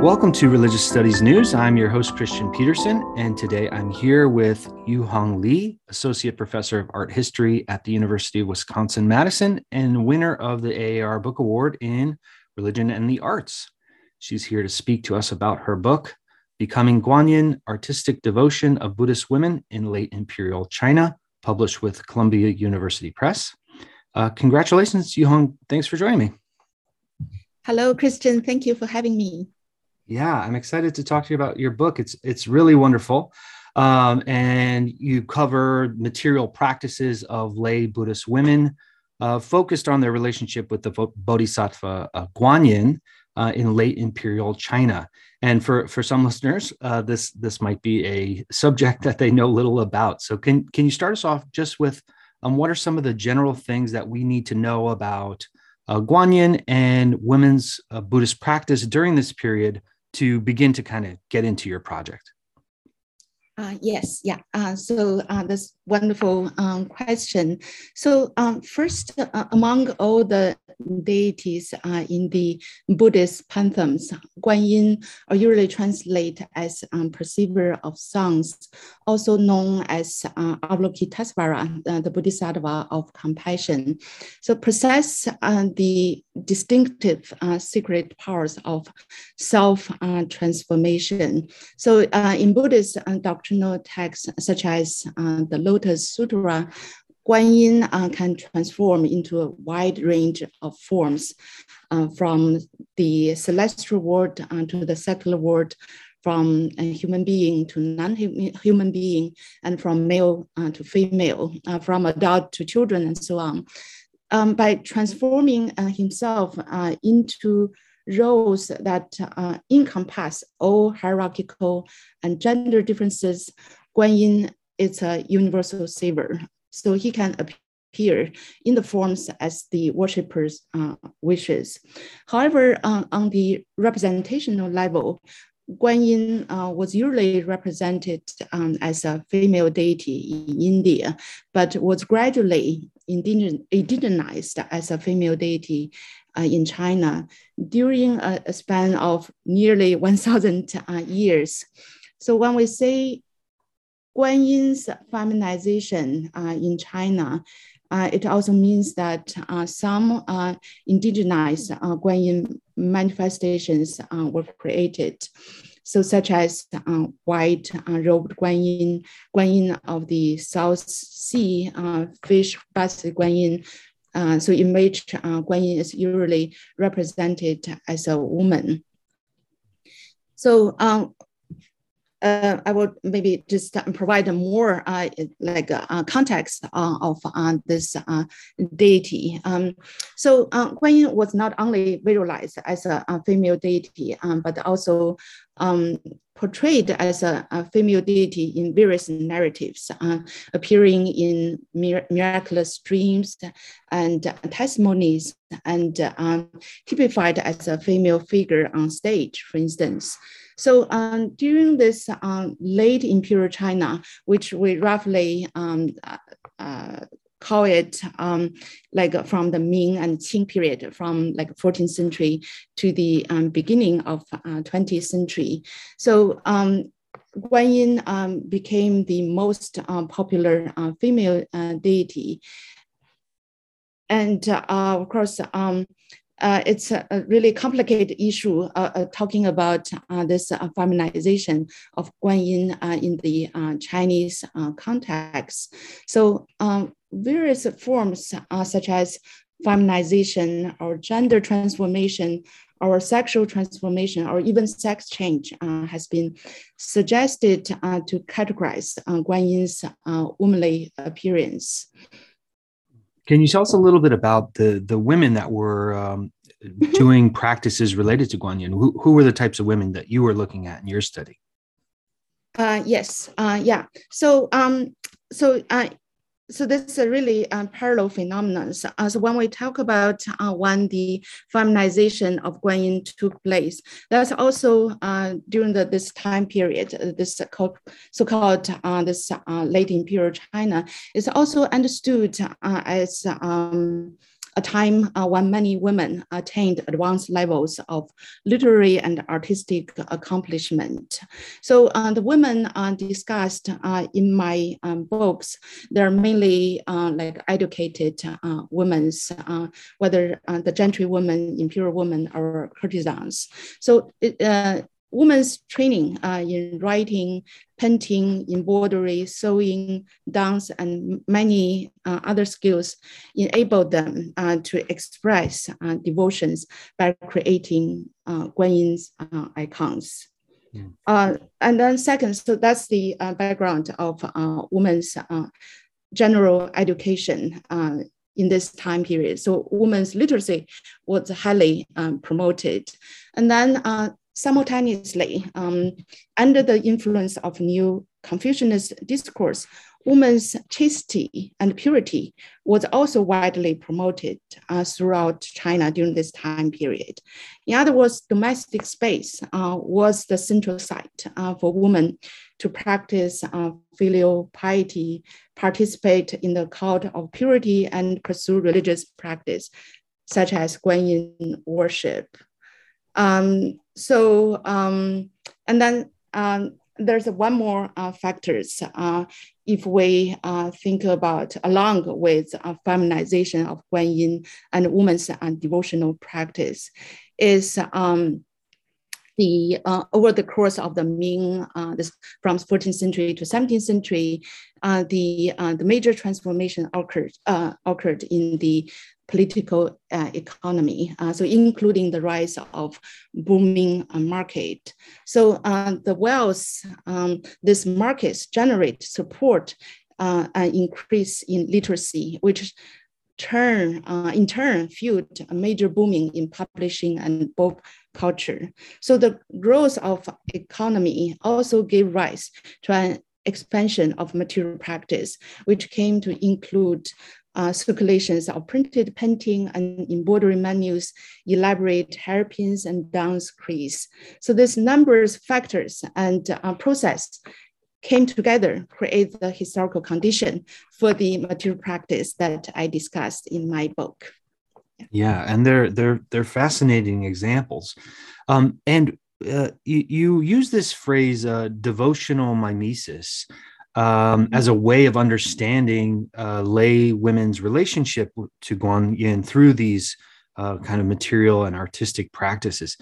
Welcome to Religious Studies News. I'm your host, Christian Peterson, and today I'm here with Yuhang Li, Associate Professor of Art History at the University of Wisconsin Madison and winner of the AAR Book Award in Religion and the Arts. She's here to speak to us about her book, Becoming Guanyin Artistic Devotion of Buddhist Women in Late Imperial China, published with Columbia University Press. Uh, congratulations, Yuhang. Thanks for joining me. Hello, Christian. Thank you for having me. Yeah, I'm excited to talk to you about your book. It's it's really wonderful, um, and you cover material practices of lay Buddhist women, uh, focused on their relationship with the Bodhisattva uh, Guanyin uh, in late imperial China. And for for some listeners, uh, this this might be a subject that they know little about. So can can you start us off just with um, what are some of the general things that we need to know about uh, Guanyin and women's uh, Buddhist practice during this period to begin to kind of get into your project? Uh, yes, yeah. Uh, so uh, that's wonderful um, question. So um, first, uh, among all the deities uh, in the Buddhist pantheons, Guanyin are usually translated as um, perceiver of sounds, also known as uh, Avalokitesvara, uh, the Bodhisattva of compassion. So possess the distinctive secret powers of self-transformation. so in Buddhist doctrinal texts, such as the Lotus Sutra, Guanyin uh, can transform into a wide range of forms, uh, from the celestial world uh, to the secular world, from a human being to non-human being, and from male uh, to female, uh, from adult to children, and so on. Um, by transforming uh, himself into roles that encompass all hierarchical and gender differences, Guanyin is a universal saver so he can appear in the forms as the worshipper's uh, wishes. However, uh, on the representational level, Guanyin uh, was usually represented um, as a female deity in India, but was gradually indigenized as a female deity uh, in China during a, a, span of nearly 1,000 uh, years. So when we say Guanyin's feminization uh, in China, uh, it also means that uh, some uh, indigenized uh, Guanyin manifestations uh, were created. So such as uh, white robed Guanyin, Guanyin of the South Sea, fish basket Guanyin, so in which Guanyin is usually represented as a woman. So um, uh, I will maybe just provide more uh, like uh, context uh, of uh, this uh, deity. Um, so Guanyin was not only visualized as a, a female deity, um, but also um, portrayed as a, a, female deity in various narratives, appearing in mir miraculous dreams and testimonies, and typified as a female figure on stage, for instance. So um, during this um, late imperial China, which we roughly um, uh, call it um, like from the Ming and Qing period, from like 14th century to the um, beginning of uh, 20th century. So um, Guanyin um, became the most uh, popular uh, female uh, deity. And uh, of course, um, uh, it's a, a, really complicated issue uh, uh, talking about uh, this uh, feminization of Guanyin uh, in the Chinese context. So um, various forms such as feminization or gender transformation or sexual transformation or even sex change has been suggested to categorize Guanyin's womanly appearance. Can you tell us a little bit about the the women that were um, doing practices related to Guanyin? Who, who were the types of women that you were looking at in your study? Uh, yes, uh, yeah. So, um, so uh, so this is a really uh, parallel phenomenon. So, uh, so, when we talk about uh, when the feminization of Guanyin took place, that's also uh, during the, this time period, uh, this so-called uh, this late imperial China is also understood as um, a time uh, when many women attained advanced levels of literary and artistic accomplishment. So uh, the women uh, discussed in my um, books, they're mainly like educated women, whether the gentry women, imperial women, or courtesans. So it, women's training uh, in writing, painting, embroidery, sewing, dance, and many uh, other skills enabled them uh, to express uh, devotions by creating uh, Guanyin's uh, icons. Mm. and then second, so that's the background of women's general education in this time period. So women's literacy was highly um, promoted. And then uh, Simultaneously, um, under the influence of new Confucianist discourse, women's chastity and purity was also widely promoted uh, throughout China during this time period. In other words, domestic space uh, was the central site uh, for women to practice uh, filial piety, participate in the cult of purity, and pursue religious practice, such as Guanyin worship. Um, so, um, and then um, there's one more uh, factors uh, if we uh, think about along with uh, feminization of Guanyin and women's devotional practice is um, the uh, over the course of the Ming, uh, this from 14th century to 17th century, uh, the uh, the major transformation occurred uh, occurred in the political uh, economy, so including the rise of booming market. So the wealth um, these markets generate support an increase in literacy, which turn uh, in turn fueled a major booming in publishing and book culture. So the growth of economy also gave rise to an expansion of material practice, which came to include uh, circulations of printed painting and embroidery menus, elaborate hairpins and dance crease. So these numbers, factors, and uh, process came together, create the historical condition for the material practice that I discussed in my book. Yeah, and they're they're they're fascinating examples, um, and uh, you, you use this phrase uh, devotional mimesis um, as a way of understanding uh, lay women's relationship to Guanyin through these uh, kind of material and artistic practices.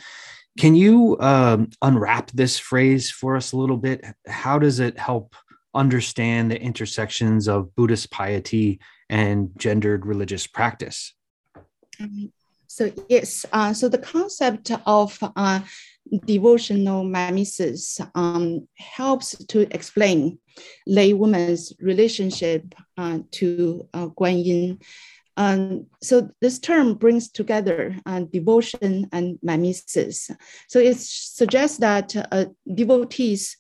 Can you um, unwrap this phrase for us a little bit? How does it help understand the intersections of Buddhist piety and gendered religious practice? So yes, uh, so the concept of uh, devotional mimesis um, helps to explain lay woman's relationship uh, to uh, Guanyin. Um, so this term brings together uh, devotion and mimesis. So it suggests that uh, devotees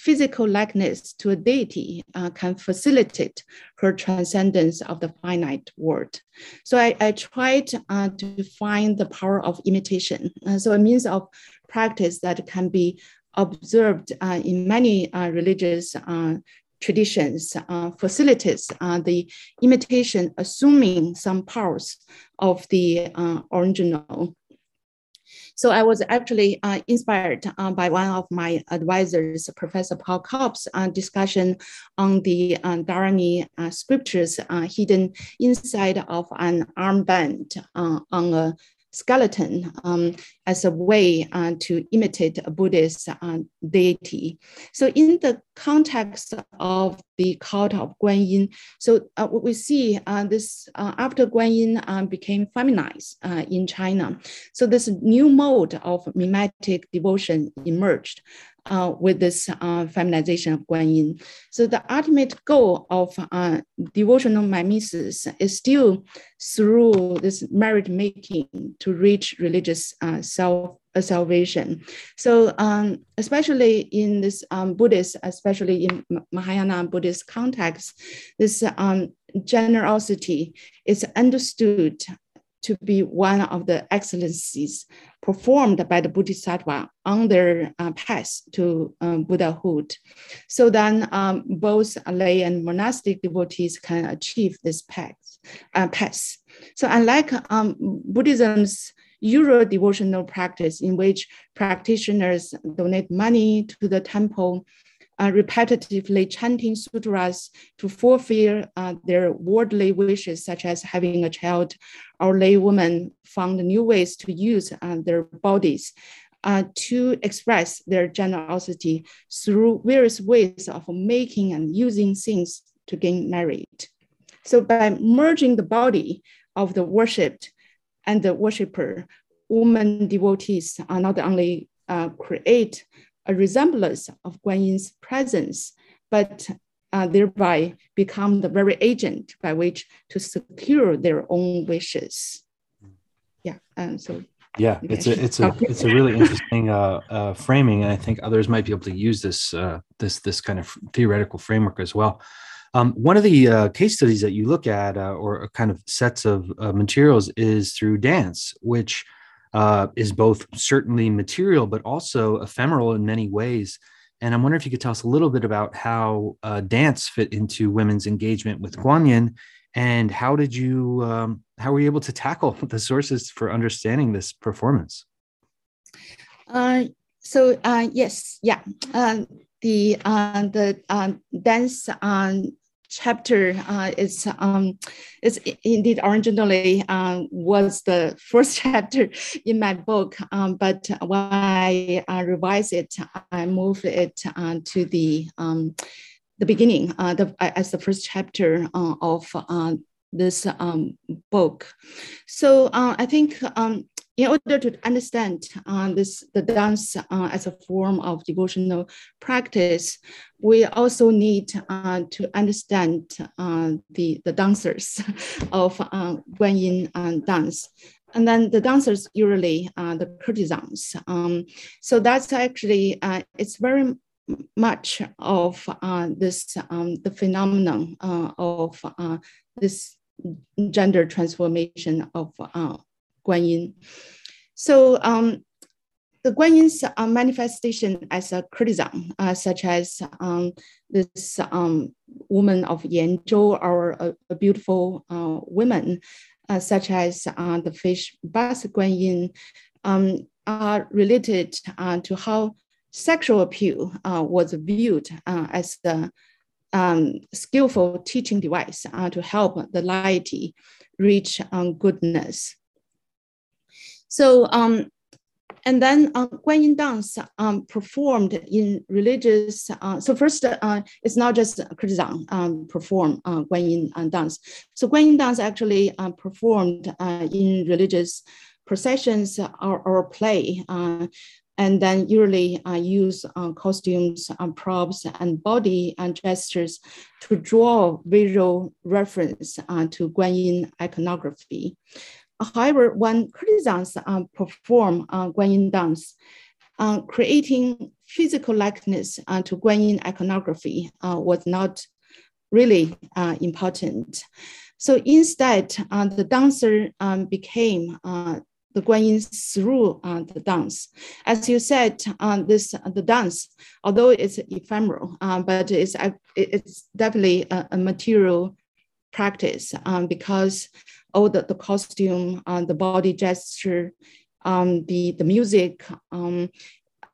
physical likeness to a deity uh, can facilitate her transcendence of the finite world. So I, I tried uh, to find the power of imitation. Uh, so a means of practice that can be observed uh, in many uh, religious uh, traditions facilitates the imitation, assuming some parts of the original so I was actually uh, inspired uh, by one of my advisors, Professor Paul Copp's uh, discussion on the uh, Dharani uh, scriptures uh, hidden inside of an armband on a skeleton um, as a way uh, to imitate a Buddhist uh, deity. So in the context of the cult of Guanyin, so uh, what we see uh, this uh, after Guanyin uh, became feminized in China. So this new mode of mimetic devotion emerged uh, with this uh, feminization of Guanyin. So the ultimate goal of uh, devotional mimesis is still through this merit making to reach religious uh, self uh, salvation. So um, especially in this um, Buddhist, especially in Mahayana Buddhist context, this um, generosity is understood to be one of the excellencies performed by the Bodhisattva on their uh, path to um, Buddhahood. So then um, both lay and monastic devotees can achieve this path. Uh, path. So unlike um, Buddhism's usual devotional practice in which practitioners donate money to the temple, uh, repetitively chanting sutras to fulfill uh, their worldly wishes, such as having a child, or lay women found new ways to use uh, their bodies uh, to express their generosity through various ways of making and using things to gain merit. So by merging the body of the worshipped and the worshiper, women devotees are not only uh, create a resemblance of Guanyin's presence, but uh, thereby become the very agent by which to secure their own wishes. Yeah, um, so yeah, it's a it's a it's a really interesting uh, uh, framing, and I think others might be able to use this uh, this this kind of theoretical framework as well. Um, one of the uh, case studies that you look at, uh, or kind of sets of uh, materials, is through dance, which is both certainly material but also ephemeral in many ways. And I'm wondering if you could tell us a little bit about how uh, dance fit into women's engagement with Guanyin and how did you um, how were you able to tackle the sources for understanding this performance uh, so uh, yes yeah uh, the uh, the uh, dance um, chapter uh, is um, is indeed originally uh, was the first chapter in my book, um, but when I uh, revised it, I moved it uh, to the um, the beginning, uh, the, as the first chapter uh, of this um, book. So I think um, in order to understand uh, this the dance uh, as a form of devotional practice, we also need to understand the, the dancers of uh, Guanyin dance. And then the dancers usually uh, the courtesans. Um, so that's actually it's very much of uh, this um, the phenomenon uh, of uh, this gender transformation of uh, Guanyin. So um, the Guanyin's uh, manifestation as a courtesan, uh, such as um, this um, woman of Yanzhou or a, a beautiful uh, woman, uh, such as uh, the fish bus Guanyin, um, are related uh, to how sexual appeal uh, was viewed uh, as the um, skillful teaching device uh, to help the laity reach um, goodness. So, um, and then uh, Guanyin dance um, performed in religious. Uh, so first, uh, it's not just courtesan um, perform uh, Guanyin uh, dance. So Guanyin dance actually uh, performed uh, in religious processions or, or play and then usually use costumes, uh, props, and body and gestures to draw visual reference to Guanyin iconography. However, when courtesans uh, perform uh, Guanyin dance, creating physical likeness to Guanyin iconography was not really important. So instead, the dancer um, became the Guanyin through uh, the dance. As you said, uh, this the dance, although it's ephemeral, uh, but it's it's definitely a, a material practice um, because all the, the costume, uh, the body gesture, um, the the music, um,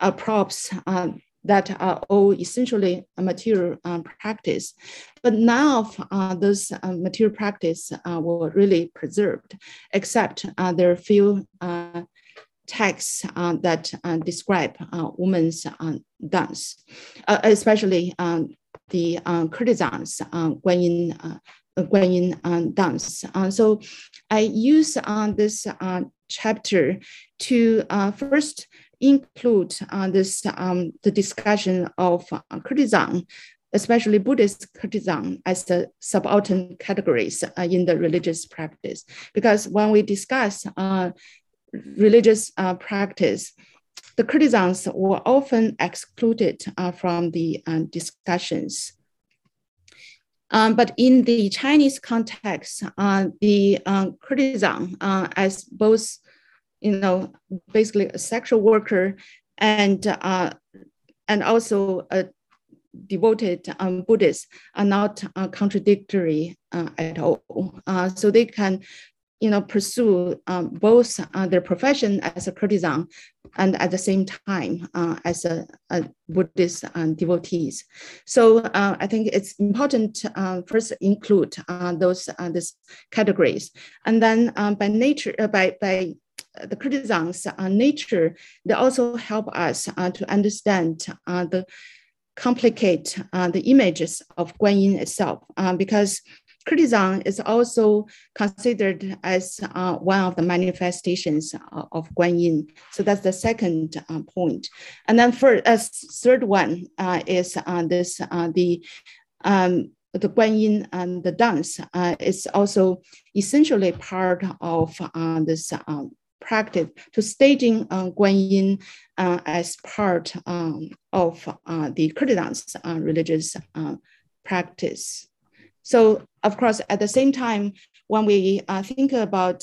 uh, props, uh, that are all essentially a material um, practice. But now uh, those uh, material practice uh, were really preserved, except uh, there are few uh, texts uh, that describe women's dance, especially um, the courtesans, Guanyin, Guanyin dance. so I use this chapter to first include uh, this um, the discussion of uh, courtesan, especially Buddhist courtesan, as the subaltern categories uh, in the religious practice. Because when we discuss uh, religious uh, practice, the courtesans were often excluded uh, from the uh, discussions. Um, but in the Chinese context, uh, the uh, courtesan, uh, as both you know, basically a sexual worker and uh, and also a devoted um, Buddhist are not uh, contradictory uh, at all. So they can you know, pursue um, both uh, their profession as a courtesan and at the same time uh, as a, a Buddhist uh, devotees. So uh, I think it's important to uh, first include uh, those these categories, and then by nature, by by the courtesans' nature, they also help us to understand the complicate the images of Guanyin itself, because courtesan is also considered as uh, one of the manifestations uh, of Guanyin. So that's the second uh, point. And then for a third one uh, is uh, this uh, the um, the Guanyin and the dance is also essentially part of this practice to staging uh, Guanyin as part um, of the courtesan's religious practice. So of course, at the same time, when we uh, think about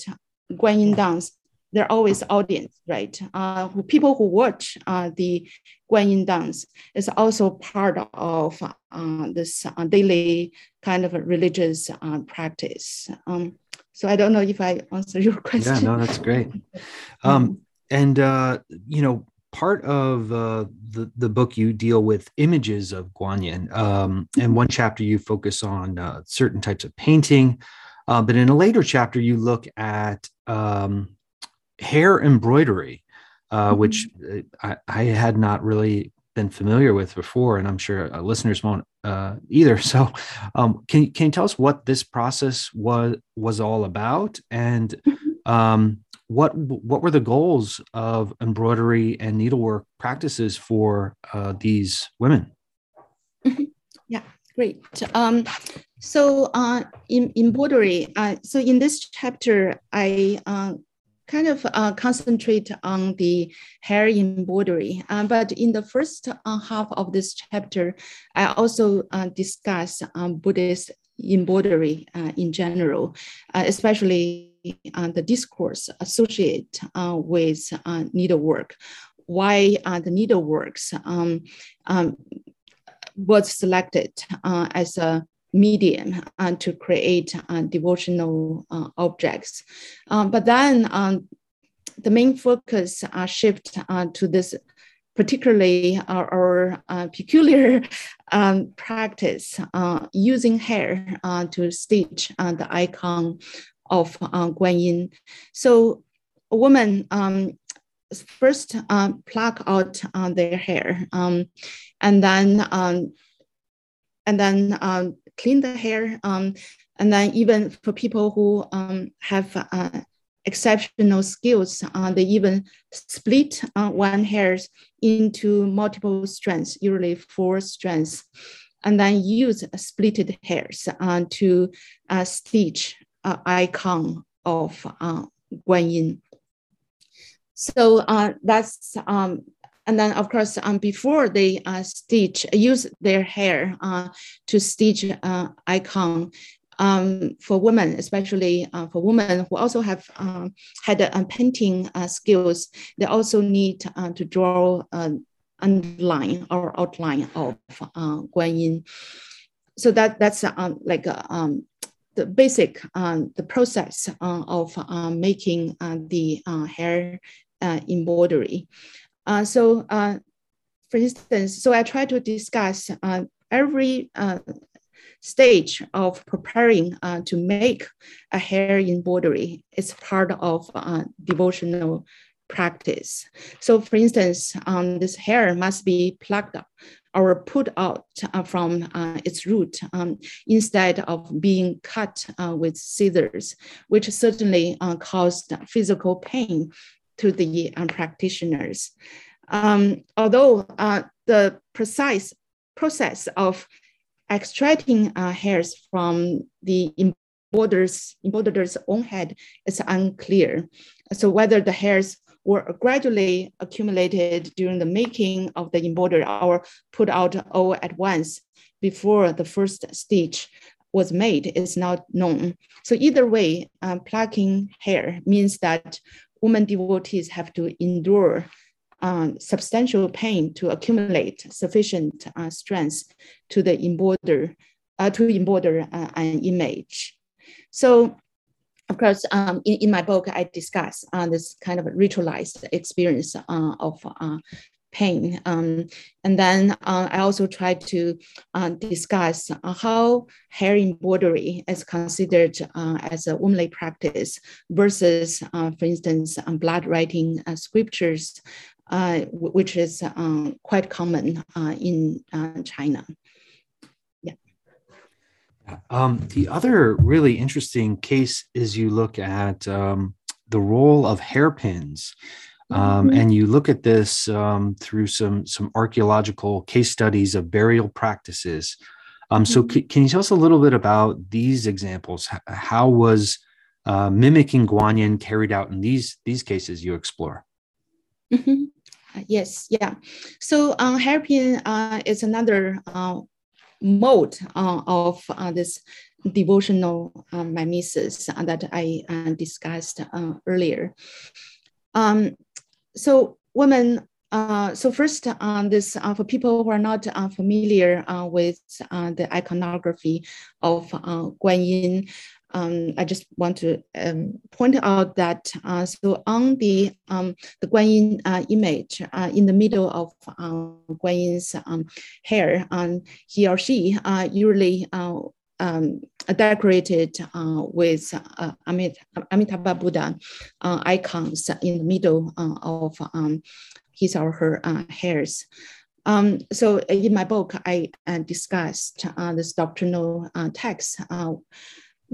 Guanyin dance, there are always audience, right? Uh, who, people who watch uh, the Guanyin dance is also part of uh, this uh, daily kind of religious uh, practice. Um, so I don't know if I answer your question. Yeah, no, that's great. Um, and uh, you know, part of uh, the, the book you deal with images of Guanyin. Um, and one chapter you focus on uh, certain types of painting. Uh, but in a later chapter, you look at um, hair embroidery, uh, mm-hmm. which uh, I, I, had not really been familiar with before, and I'm sure uh, listeners won't either. So, um, can can you tell us what this process was was all about, and mm-hmm. um, what what were the goals of embroidery and needlework practices for uh, these women? Yeah, great. Um, so uh, in embroidery, uh, so in this chapter, I uh, kind of uh, concentrate on the hair embroidery. Uh, but in the first half of this chapter, I also discuss um, Buddhist embroidery in general, especially the discourse associated uh, with uh, needlework, why the needleworks um, um, was selected as a medium uh, to create uh, devotional uh, objects. Um, but then um, the main focus shift to this particularly our, our peculiar um, practice using hair to stitch the icon of uh, Guanyin. So a woman um, first uh, pluck out uh, their hair um, and then um, and then um, clean the hair. And then even for people who um, have uh, exceptional skills, uh, they even split uh, one hair into multiple strands, usually four strands, and then use splitted hairs to stitch uh, icon of uh, Guanyin. So uh, that's, um, and then of course, um, before they uh, stitch, use their hair uh, to stitch uh, icon um, for women, especially uh, for women who also have um, had uh, painting uh, skills, they also need to draw an underline or outline of Guanyin. So that that's um, like um, the basic um, the process uh, of uh, making uh, the uh, hair uh, embroidery. Uh, so, for instance, so I try to discuss every stage of preparing to make a hair embroidery. It's part of devotional practice. So, for instance, um, this hair must be plucked or put out uh, from uh, its root um, instead of being cut uh, with scissors, which certainly uh, caused physical pain to the uh, practitioners. Um, although uh, the precise process of extracting hairs from the embroiderer's, embroiderer's own head is unclear. So whether the hairs were gradually accumulated during the making of the embroidery or put out all at once before the first stitch was made is not known. So either way, uh, plucking hair means that women devotees have to endure um, substantial pain to accumulate sufficient uh, strength to the embroider, uh, to embroider uh, an image. So of course, um, in, in my book, I discuss uh, this kind of ritualized experience uh, of uh, pain. Um, and then uh, I also try to uh, discuss uh, how hair embroidery is considered as a womanly practice versus, for instance, um, blood writing scriptures, which is quite common in China. Um, the other really interesting case is you look at um, the role of hairpins. Um, mm-hmm. And you look at this um, through some some archaeological case studies of burial practices. Um, so, mm-hmm. c- can you tell us a little bit about these examples? H- how was uh, mimicking Guanyin carried out in these these cases you explore? Mm-hmm. Uh, yes, yeah. So, um, hairpin uh, is another uh, mode uh, of uh, this devotional uh, mimesis that I discussed earlier. Um, so women uh, so first, uh, this uh, for people who are not familiar with the iconography of Guanyin, um, I just want to um, point out that uh, so on the um, the Guanyin uh, image uh, in the middle of Guanyin's um, hair, um, he or she usually um, decorated uh, with uh, Amit, Amitabha Buddha uh, icons in the middle uh, of um, his or her uh, hairs. Um, so in my book, I uh, discussed this doctrinal text,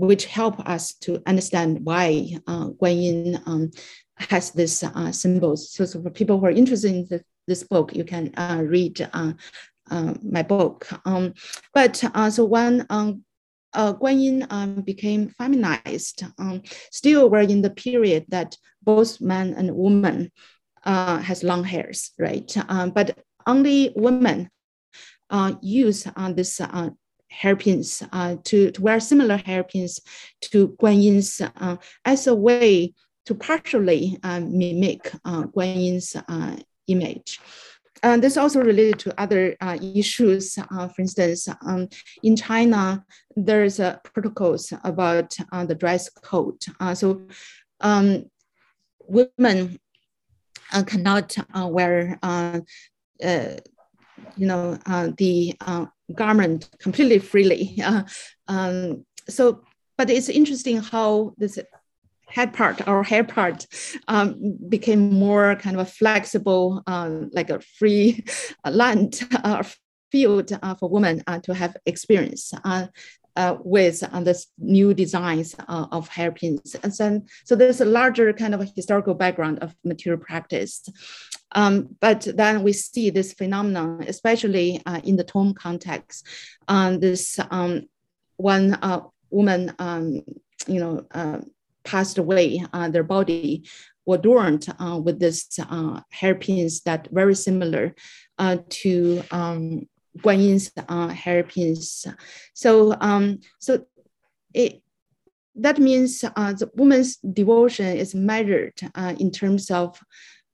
which help us to understand why Guanyin um, has this symbols. So, so, for people who are interested in the, this book, you can read my book. Um, but so when um, uh, Guanyin um, became feminized. Um, still, we're in the period that both man and woman uh, has long hairs, right? Um, but only women uh, use uh, this uh, hairpins uh, to, to wear similar hairpins to Guanyin's uh, as a way to partially uh, mimic uh, Guanyin's uh, image. And this also related to other uh, issues. Uh, for instance, um, in China, there's uh, protocols about uh, the dress code. Uh, so um, women cannot wear, you know, the garment completely freely. Um, so, but it's interesting how this head part or hair part um, became more kind of a flexible, um, like a free land uh, field uh, for women uh, to have experience. Uh, uh, with uh, this new designs of hairpins. And then, so there's a larger kind of a historical background of material practice. Um, but then we see this phenomenon, especially in the tomb context. this um, one woman, um, you know, passed away, uh, their body were adorned uh, with this uh, hairpins that very similar uh, to um, Guanyin's uh, hairpins. So, um, so it, that means uh, the woman's devotion is measured uh, in terms of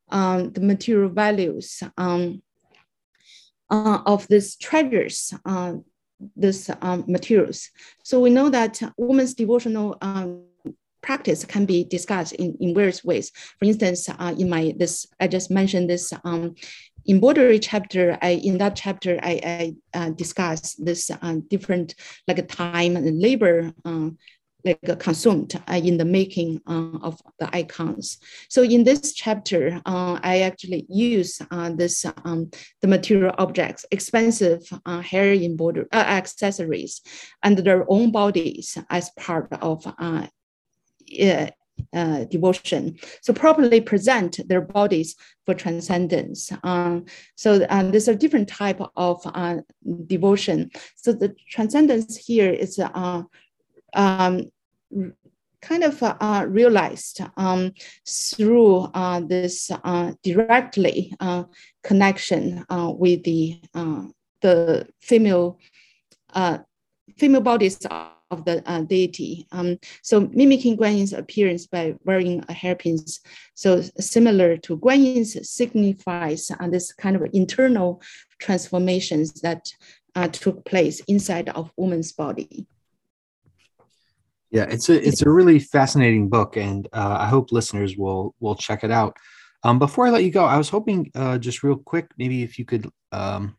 um, the material values um, uh, of these treasures, uh, these um, materials. So we know that women's devotional um, practice can be discussed in, in various ways. For instance, uh, in my this I just mentioned this um, embroidery chapter. I in that chapter I, I uh, discuss this uh, different like time and labor. Like uh, consumed uh, in the making uh, of the icons. So in this chapter, uh, I actually use uh, this um, the material objects, expensive uh, hair embroidery accessories, and their own bodies as part of uh, uh, devotion. So properly present their bodies for transcendence. Um, so um, there's a different type of uh, devotion. So the transcendence here is uh, um, kind of uh, realized um, through uh, this uh, directly uh, connection uh, with the the female female bodies of the uh, deity. Um, so mimicking Guanyin's appearance by wearing a hairpins. So similar to Guanyin's signifies uh, this kind of internal transformations that uh, took place inside of woman's body. Yeah, it's a it's a really fascinating book, and uh, I hope listeners will will check it out. Um, before I let you go, I was hoping uh, just real quick, maybe if you could um,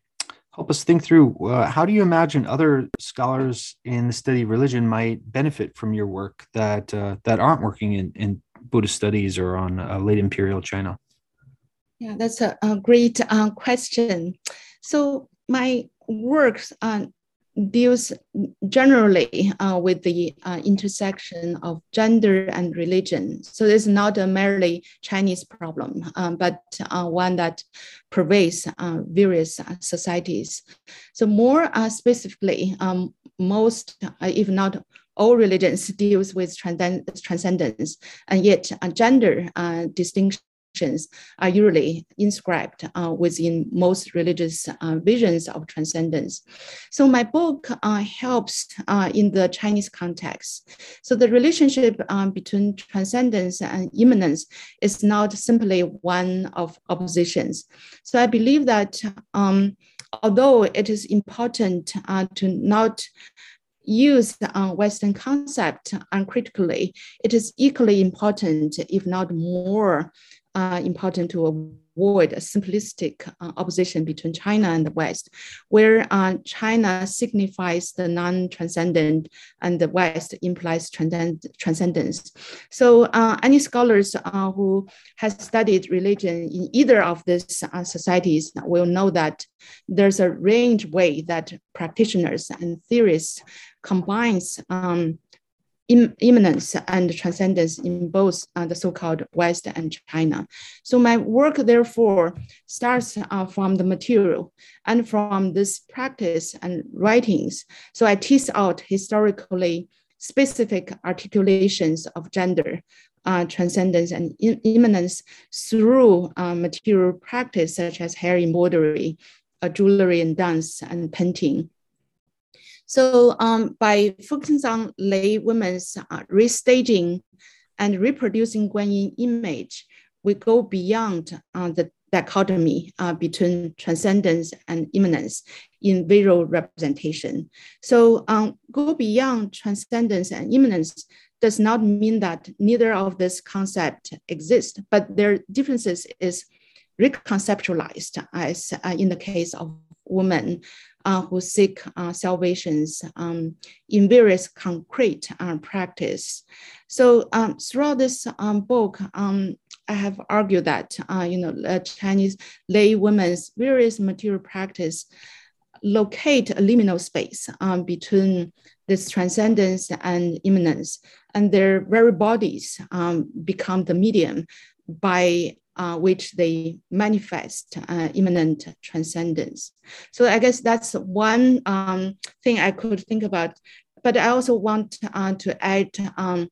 help us think through uh, how do you imagine other scholars in the study of religion might benefit from your work that uh, that aren't working in, in Buddhist studies or on uh, late imperial China? Yeah, that's a, a great uh, question. So my works uh, deals generally uh, with the uh, intersection of gender and religion. So it's not a merely Chinese problem, um, but uh, one that pervades uh, various uh, societies. So more uh, specifically, um, most, if not all religions deals with transcendence, and yet gender distinction are usually inscribed uh, within most religious uh, visions of transcendence. So my book uh, helps in the Chinese context. So the relationship um, between transcendence and immanence is not simply one of oppositions. So I believe that um, although it is important uh, to not use uh, Western concept uncritically, it is equally important, if not more, uh, important to avoid a simplistic uh, opposition between China and the West, where uh, China signifies the non-transcendent and the West implies transcend transcendence. So uh, any scholars uh, who has studied religion in either of these uh, societies will know that there's a range way that practitioners and theorists combines um, immanence and transcendence in both uh, the so-called West and China. So my work therefore starts uh, from the material and from this practice and writings. So I tease out historically specific articulations of gender, uh, transcendence and immanence through uh, material practice such as hair embroidery, uh, jewelry and dance and painting. So um, by focusing on lay women's uh, restaging and reproducing Guanyin image, we go beyond uh, the dichotomy uh, between transcendence and immanence in visual representation. So um, go beyond transcendence and immanence does not mean that neither of this concept exist, but their differences is reconceptualized as uh, in the case of women who seek uh, salvations um, in various concrete uh, practice. So um, throughout this um, book, um, I have argued that uh, you know Chinese lay women's various material practice locate a liminal space um, between this transcendence and immanence, and their very bodies um, become the medium by uh, which they manifest uh, immanent transcendence. So I guess that's one um, thing I could think about. But I also want uh, to add um,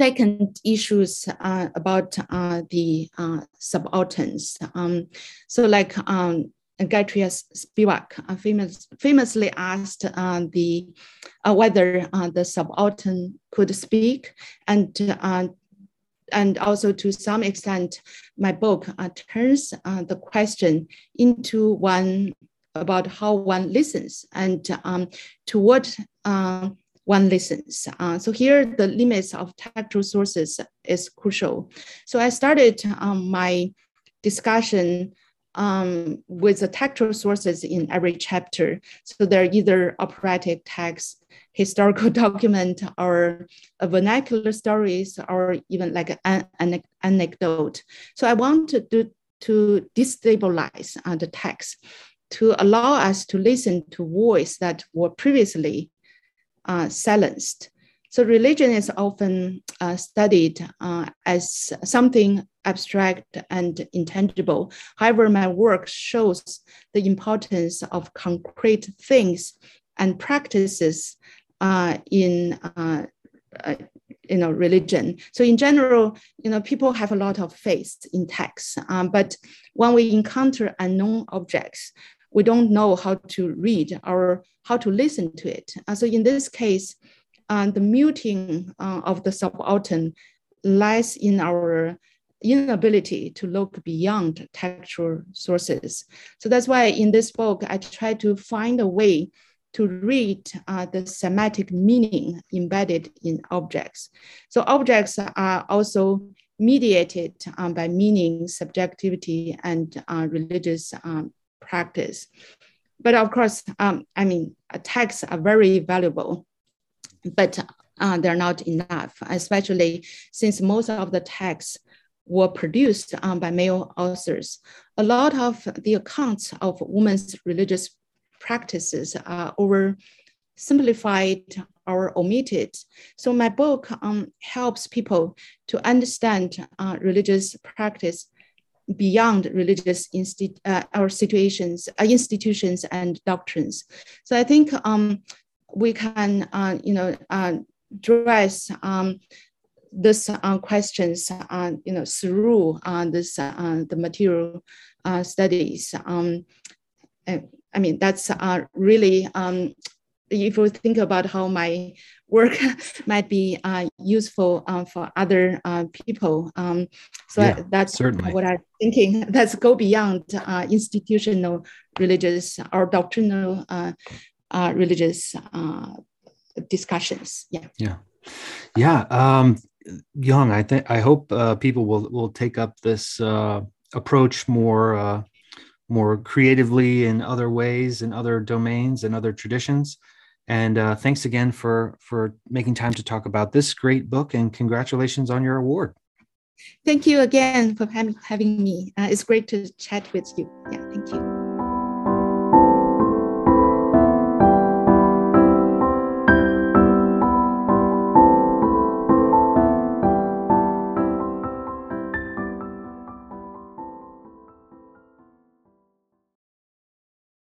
second issues uh, about uh, the uh, subalterns. Um, so like um, Gayatri Spivak uh, famous, famously asked uh, the uh, whether the subaltern could speak, and and also to some extent, my book uh, turns uh, the question into one about how one listens and um, to what uh, one listens. Uh, so here, the limits of textual sources is crucial. So I started um, my discussion um, with the textual sources in every chapter. So they're either operatic texts, historical document, or vernacular stories, or even like an, an anecdote. So I wanted to, do to destabilize uh, the text to allow us to listen to voice that were previously uh, silenced. So religion is often uh, studied uh, as something abstract and intangible. However, my work shows the importance of concrete things and practices uh, in uh, uh, you know religion. So in general, you know people have a lot of faith in text, um, but when we encounter unknown objects, we don't know how to read or how to listen to it. Uh, so in this case, uh, the muting uh, of the subaltern lies in our inability to look beyond textual sources. So that's why in this book, I try to find a way to read uh, the semantic meaning embedded in objects. So objects are also mediated um, by meaning, subjectivity, and uh, religious um, practice. But of course, um, I mean, texts are very valuable, but uh, they're not enough, especially since most of the texts were produced um, by male authors. A lot of the accounts of women's religious practices are over simplified or omitted. So my book um, helps people to understand uh, religious practice beyond religious insti- uh, or situations, uh, institutions and doctrines. So I think um, we can, uh, you know, uh, address um, this uh, questions, uh, you know, through uh, this uh, the material uh, studies. Um, I mean, that's uh, really um, if you think about how my work might be uh, useful uh, for other uh, people. Um, so yeah, that's certainly. what I'm thinking. That's go beyond uh, institutional religious or doctrinal uh, uh, religious discussions. Yeah. Yeah. Yeah. Um, Yuhang, I think I hope people will will take up this approach more more creatively in other ways in other domains and other traditions and uh, thanks again for for making time to talk about this great book. And congratulations on your award. Thank you again for having, having me. Uh, it's great to chat with you. Yeah, thank you.